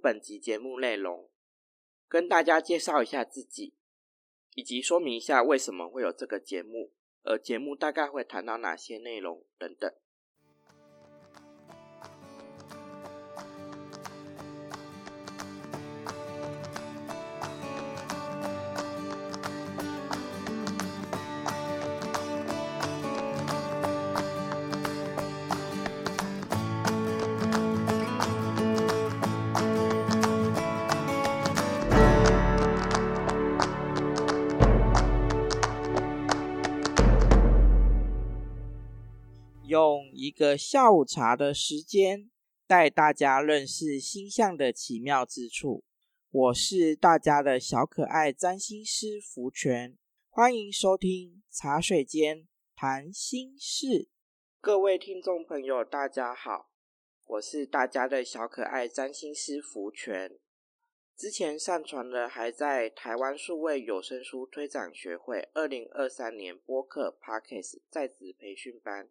本集节目内容，跟大家介绍一下自己，以及说明一下为什么会有这个节目，而节目大概会谈到哪些内容等等。一个下午茶的时间，带大家认识星象的奇妙之处。我是大家的小可爱占星师福全，欢迎收听茶水间谈心事。各位听众朋友，大家好，我是大家的小可爱占星师福全。之前上传了还在台湾数位有声书推展学会二零二三年播客 Parkes 在职培训班。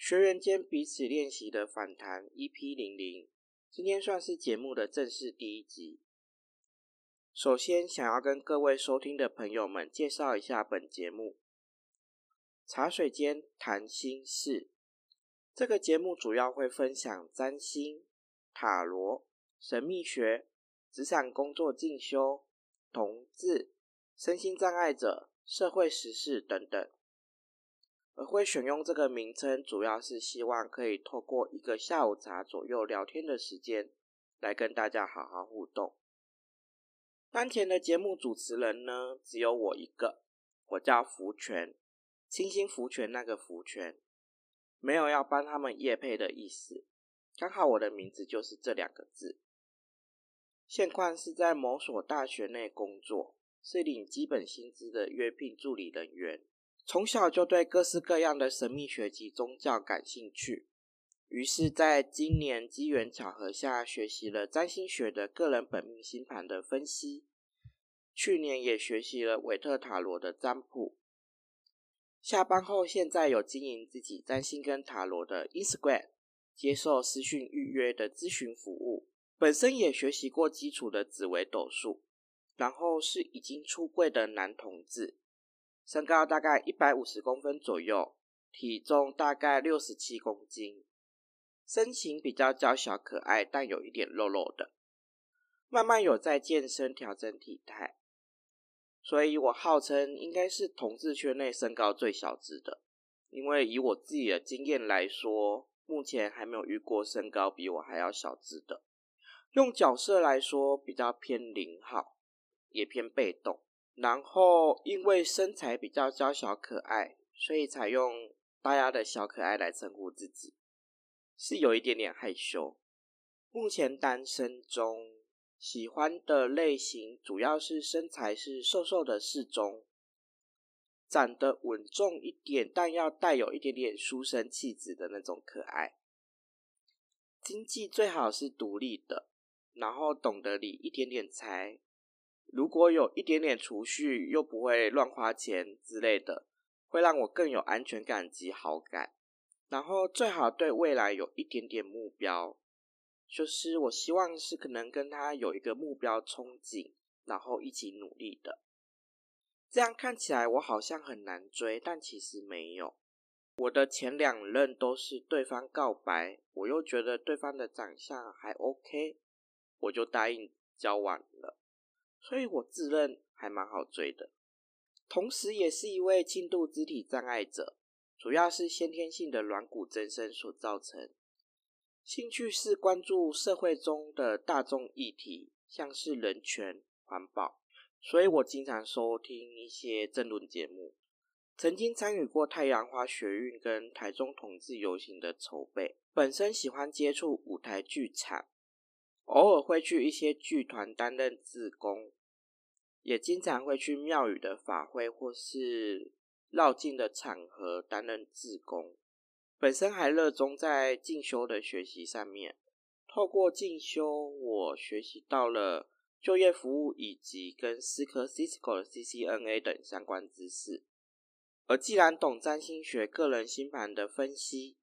学员间彼此练习的反弹 EP 零零，今天算是节目的正式第一集。首先，想要跟各位收听的朋友们介绍一下本节目《茶水间谈心事》。这个节目主要会分享占星、塔罗、神秘学、职场工作进修、同志、身心障碍者、社会时事等等。而会选用这个名称，主要是希望可以透过一个下午茶左右聊天的时间，来跟大家好好互动。当前的节目主持人呢，只有我一个，我叫福泉，清新福泉那个福泉，没有要帮他们叶配的意思，刚好我的名字就是这两个字。现况是在某所大学内工作，是领基本薪资的约聘助理人员。从小就对各式各样的神秘学及宗教感兴趣，于是在今年机缘巧合下学习了占星学的个人本命星盘的分析，去年也学习了韦特塔罗的占卜。下班后，现在有经营自己占星跟塔罗的 Instagram，接受私讯预约的咨询服务。本身也学习过基础的紫微斗数，然后是已经出柜的男同志。身高大概一百五十公分左右，体重大概六十七公斤，身形比较娇小可爱，但有一点肉肉的。慢慢有在健身调整体态，所以我号称应该是同志圈内身高最小只的。因为以我自己的经验来说，目前还没有遇过身高比我还要小只的。用角色来说，比较偏零号，也偏被动。然后，因为身材比较娇小可爱，所以采用大家的小可爱来称呼自己，是有一点点害羞。目前单身中，喜欢的类型主要是身材是瘦瘦的适中，长得稳重一点，但要带有一点点书生气质的那种可爱。经济最好是独立的，然后懂得理一点点财。如果有一点点储蓄，又不会乱花钱之类的，会让我更有安全感及好感。然后最好对未来有一点点目标，就是我希望是可能跟他有一个目标憧憬，然后一起努力的。这样看起来我好像很难追，但其实没有。我的前两任都是对方告白，我又觉得对方的长相还 OK，我就答应交往了。所以我自认还蛮好追的，同时也是一位轻度肢体障碍者，主要是先天性的软骨增生所造成。兴趣是关注社会中的大众议题，像是人权、环保，所以我经常收听一些政论节目。曾经参与过太阳花学运跟台中同志游行的筹备，本身喜欢接触舞台剧场。偶尔会去一些剧团担任志工，也经常会去庙宇的法会或是绕境的场合担任志工。本身还热衷在进修的学习上面，透过进修，我学习到了就业服务以及跟思科 Cisco 的 CCNA 等相关知识。而既然懂占星学个人星盘的分析，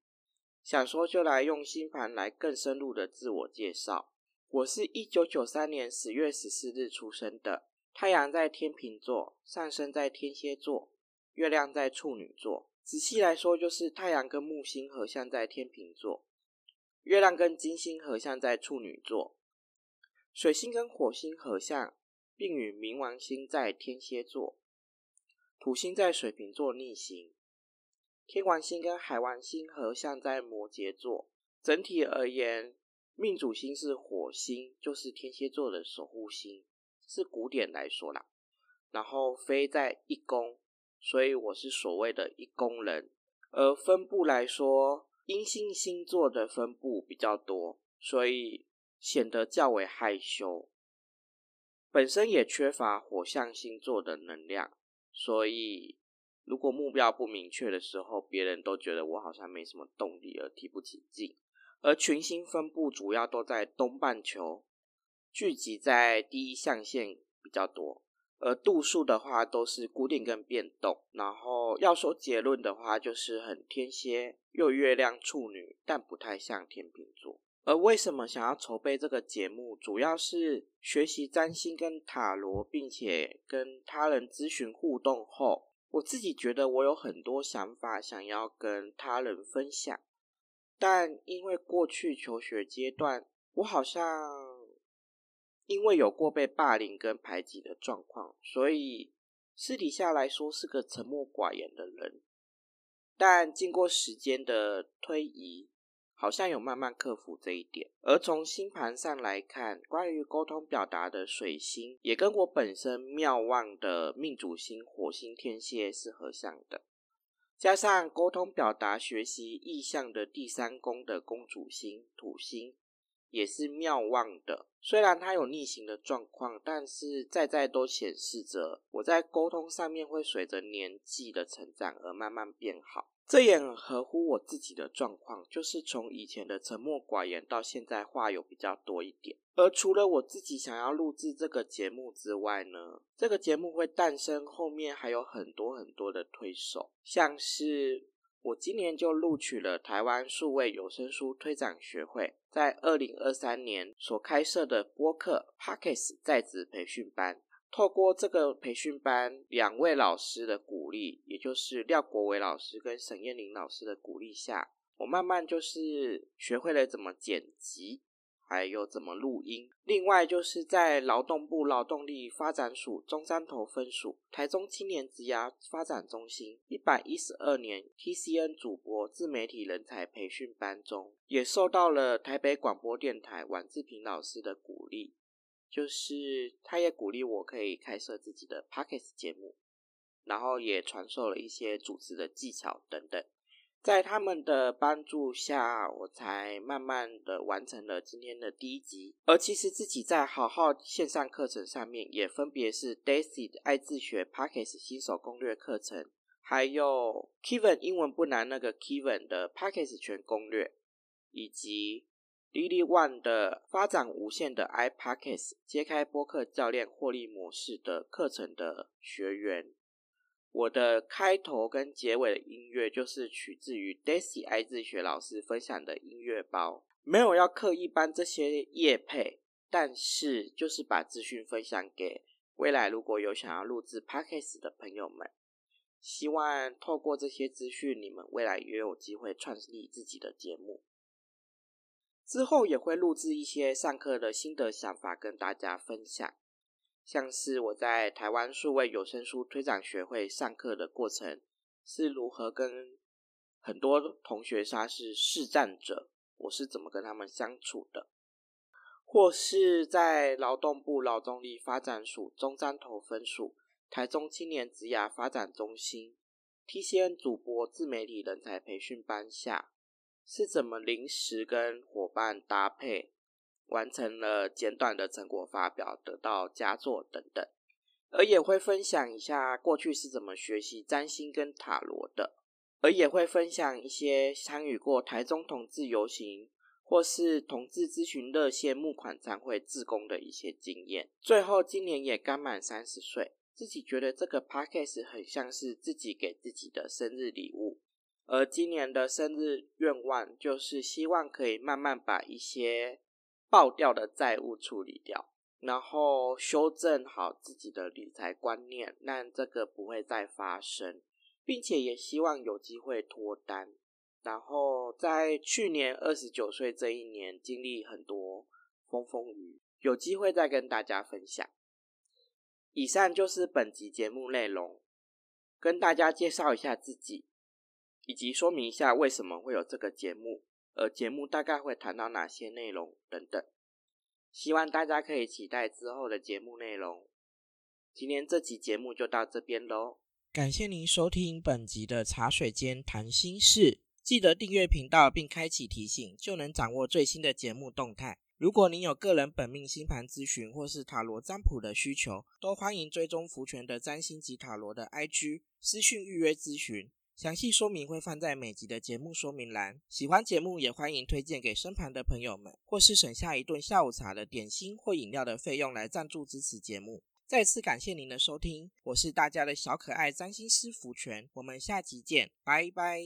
想说就来用星盘来更深入的自我介绍。我是一九九三年十月十四日出生的，太阳在天秤座，上升在天蝎座，月亮在处女座。仔细来说，就是太阳跟木星合相在天秤座，月亮跟金星合相在处女座，水星跟火星合相，并与冥王星在天蝎座，土星在水瓶座逆行，天王星跟海王星合相在摩羯座。整体而言，命主星是火星，就是天蝎座的守护星，是古典来说啦。然后飞在一宫。所以我是所谓的一宫人，而分布来说，阴性星座的分布比较多，所以显得较为害羞。本身也缺乏火象星座的能量，所以如果目标不明确的时候，别人都觉得我好像没什么动力而提不起劲。而群星分布主要都在东半球，聚集在第一象限比较多。而度数的话都是固定跟变动，然后要说结论的话，就是很天蝎又月亮处女，但不太像天秤座。而为什么想要筹备这个节目，主要是学习占星跟塔罗，并且跟他人咨询互动后，我自己觉得我有很多想法想要跟他人分享，但因为过去求学阶段，我好像。因为有过被霸凌跟排挤的状况，所以私底下来说是个沉默寡言的人。但经过时间的推移，好像有慢慢克服这一点。而从星盘上来看，关于沟通表达的水星，也跟我本身妙望的命主星火星天蝎是合相的，加上沟通表达学习意向的第三宫的公主星土星。也是妙望的，虽然它有逆行的状况，但是在在都显示着我在沟通上面会随着年纪的成长而慢慢变好。这也很合乎我自己的状况，就是从以前的沉默寡言到现在话有比较多一点。而除了我自己想要录制这个节目之外呢，这个节目会诞生，后面还有很多很多的推手，像是。我今年就录取了台湾数位有声书推展学会在二零二三年所开设的播客 Pockets 在职培训班。透过这个培训班，两位老师的鼓励，也就是廖国伟老师跟沈燕玲老师的鼓励下，我慢慢就是学会了怎么剪辑。还有怎么录音？另外就是在劳动部劳动力发展署中山头分署台中青年职涯发展中心一百一十二年 TCN 主播自媒体人才培训班中，也受到了台北广播电台晚志平老师的鼓励，就是他也鼓励我可以开设自己的 Pockets 节目，然后也传授了一些主持的技巧等等。在他们的帮助下，我才慢慢的完成了今天的第一集。而其实自己在好好线上课程上面，也分别是 Daisy 的爱自学 Pockets 新手攻略课程，还有 Kevin 英文不难那个 Kevin 的 Pockets 全攻略，以及 Lily One 的发展无限的 i Pockets 揭开播客教练获利模式的课程的学员。我的开头跟结尾的音乐就是取自于 Daisy 爱自学老师分享的音乐包，没有要刻意搬这些乐配，但是就是把资讯分享给未来如果有想要录制 Podcast 的朋友们，希望透过这些资讯，你们未来也有机会创立自己的节目。之后也会录制一些上课的心得想法跟大家分享。像是我在台湾数位有声书推展学会上课的过程，是如何跟很多同学他是试战者，我是怎么跟他们相处的，或是在劳动部劳动力发展署中山头分署台中青年职涯发展中心 TCN 主播自媒体人才培训班下，是怎么临时跟伙伴搭配。完成了简短的成果发表，得到佳作等等，而也会分享一下过去是怎么学习占星跟塔罗的，而也会分享一些参与过台中同志游行或是同志咨询热线募款参会自工的一些经验。最后，今年也刚满三十岁，自己觉得这个 podcast 很像是自己给自己的生日礼物，而今年的生日愿望就是希望可以慢慢把一些。爆掉的债务处理掉，然后修正好自己的理财观念，让这个不会再发生，并且也希望有机会脱单。然后在去年二十九岁这一年，经历很多风风雨，有机会再跟大家分享。以上就是本集节目内容，跟大家介绍一下自己，以及说明一下为什么会有这个节目，而节目大概会谈到哪些内容等等。希望大家可以期待之后的节目内容。今天这集节目就到这边喽，感谢您收听本集的茶水间谈心事。记得订阅频道并开启提醒，就能掌握最新的节目动态。如果您有个人本命星盘咨询或是塔罗占卜的需求，都欢迎追踪福泉的占星及塔罗的 IG 私讯预约咨询，详细说明会放在每集的节目说明栏。喜欢节目也欢迎推荐给身旁的朋友们，或是省下一顿下午茶的点心或饮料的费用来赞助支持节目。再次感谢您的收听，我是大家的小可爱占星师福全，我们下集见，拜拜。